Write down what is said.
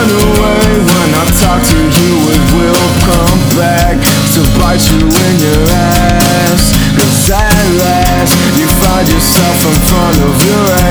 Turn away when I talk to you, it will come back to bite you in your ass. Cause at last, you find yourself in front of your. Don't